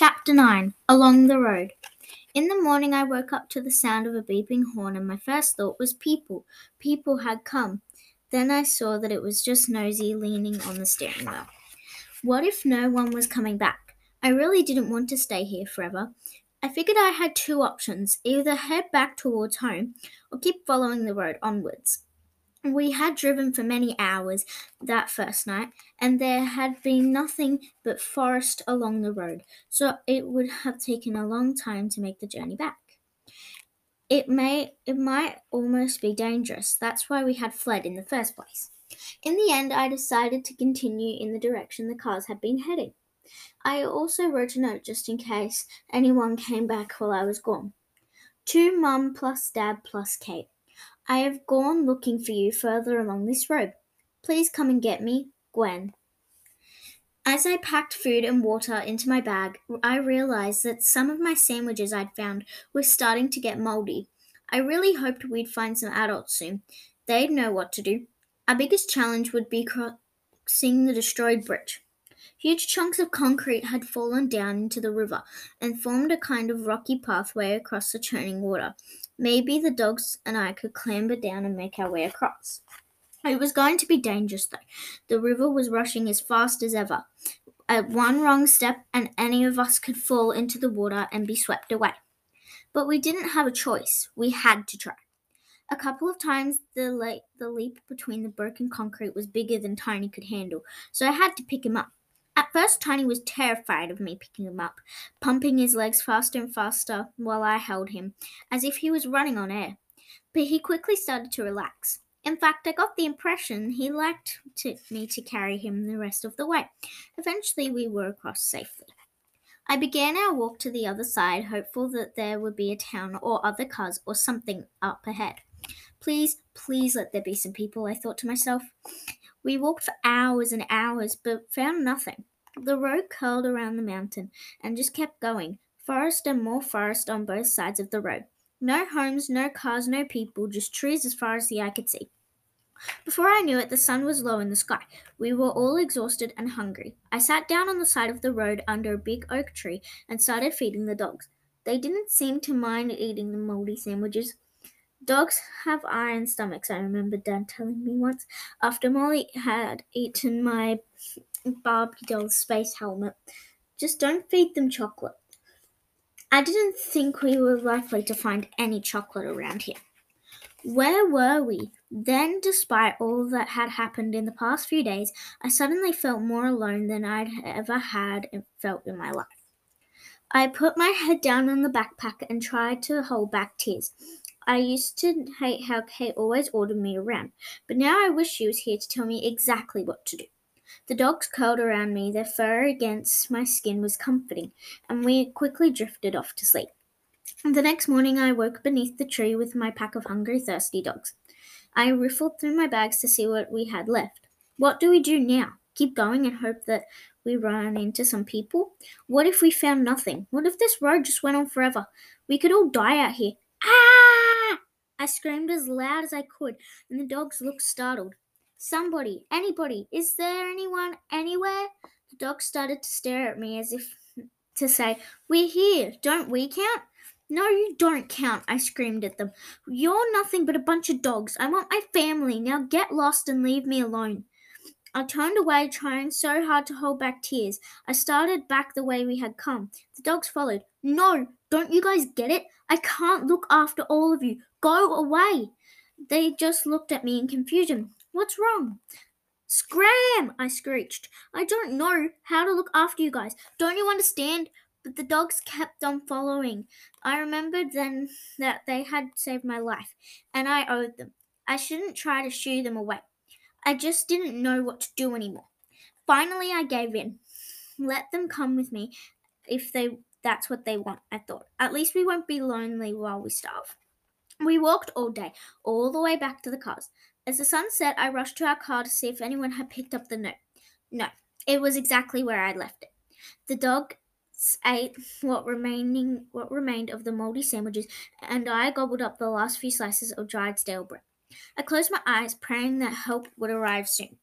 Chapter 9 Along the Road. In the morning, I woke up to the sound of a beeping horn, and my first thought was people. People had come. Then I saw that it was just Nosy leaning on the steering wheel. What if no one was coming back? I really didn't want to stay here forever. I figured I had two options either head back towards home or keep following the road onwards. We had driven for many hours that first night, and there had been nothing but forest along the road, so it would have taken a long time to make the journey back. It may it might almost be dangerous. That's why we had fled in the first place. In the end, I decided to continue in the direction the cars had been heading. I also wrote a note just in case anyone came back while I was gone. To Mum plus Dad plus Kate. I have gone looking for you further along this road. Please come and get me, Gwen. As I packed food and water into my bag, I realized that some of my sandwiches I'd found were starting to get moldy. I really hoped we'd find some adults soon. They'd know what to do. Our biggest challenge would be crossing the destroyed bridge. Huge chunks of concrete had fallen down into the river and formed a kind of rocky pathway across the churning water. Maybe the dogs and I could clamber down and make our way across. It was going to be dangerous, though. The river was rushing as fast as ever. At one wrong step, and any of us could fall into the water and be swept away. But we didn't have a choice. We had to try. A couple of times, the, le- the leap between the broken concrete was bigger than Tiny could handle, so I had to pick him up. At first, Tiny was terrified of me picking him up, pumping his legs faster and faster while I held him, as if he was running on air. But he quickly started to relax. In fact, I got the impression he liked to, me to carry him the rest of the way. Eventually, we were across safely. I began our walk to the other side, hopeful that there would be a town or other cars or something up ahead. Please, please let there be some people, I thought to myself. We walked for hours and hours, but found nothing. The road curled around the mountain and just kept going, forest and more forest on both sides of the road. No homes, no cars, no people, just trees as far as the eye could see. Before I knew it, the sun was low in the sky. We were all exhausted and hungry. I sat down on the side of the road under a big oak tree and started feeding the dogs. They didn't seem to mind eating the moldy sandwiches. Dogs have iron stomachs, I remember Dad telling me once, after Molly had eaten my Barbie doll space helmet. Just don't feed them chocolate. I didn't think we were likely to find any chocolate around here. Where were we? Then, despite all that had happened in the past few days, I suddenly felt more alone than I'd ever had felt in my life. I put my head down on the backpack and tried to hold back tears. I used to hate how Kate always ordered me around, but now I wish she was here to tell me exactly what to do. The dogs curled around me, their fur against my skin was comforting, and we quickly drifted off to sleep. The next morning, I woke beneath the tree with my pack of hungry, thirsty dogs. I riffled through my bags to see what we had left. What do we do now? Keep going and hope that we run into some people? What if we found nothing? What if this road just went on forever? We could all die out here. Ah! I screamed as loud as I could, and the dogs looked startled. Somebody, anybody, is there anyone anywhere? The dogs started to stare at me as if to say, We're here, don't we count? No, you don't count, I screamed at them. You're nothing but a bunch of dogs. I want my family. Now get lost and leave me alone. I turned away, trying so hard to hold back tears. I started back the way we had come. The dogs followed. No, don't you guys get it? I can't look after all of you. Go away. They just looked at me in confusion. What's wrong? Scram! I screeched. I don't know how to look after you guys. Don't you understand? But the dogs kept on following. I remembered then that they had saved my life, and I owed them. I shouldn't try to shoo them away. I just didn't know what to do anymore. Finally, I gave in. Let them come with me if they that's what they want, I thought. At least we won't be lonely while we starve. We walked all day, all the way back to the cars. As the sun set, I rushed to our car to see if anyone had picked up the note. No, it was exactly where I'd left it. The dog ate what remaining what remained of the moldy sandwiches, and I gobbled up the last few slices of dried stale bread. I closed my eyes, praying that help would arrive soon.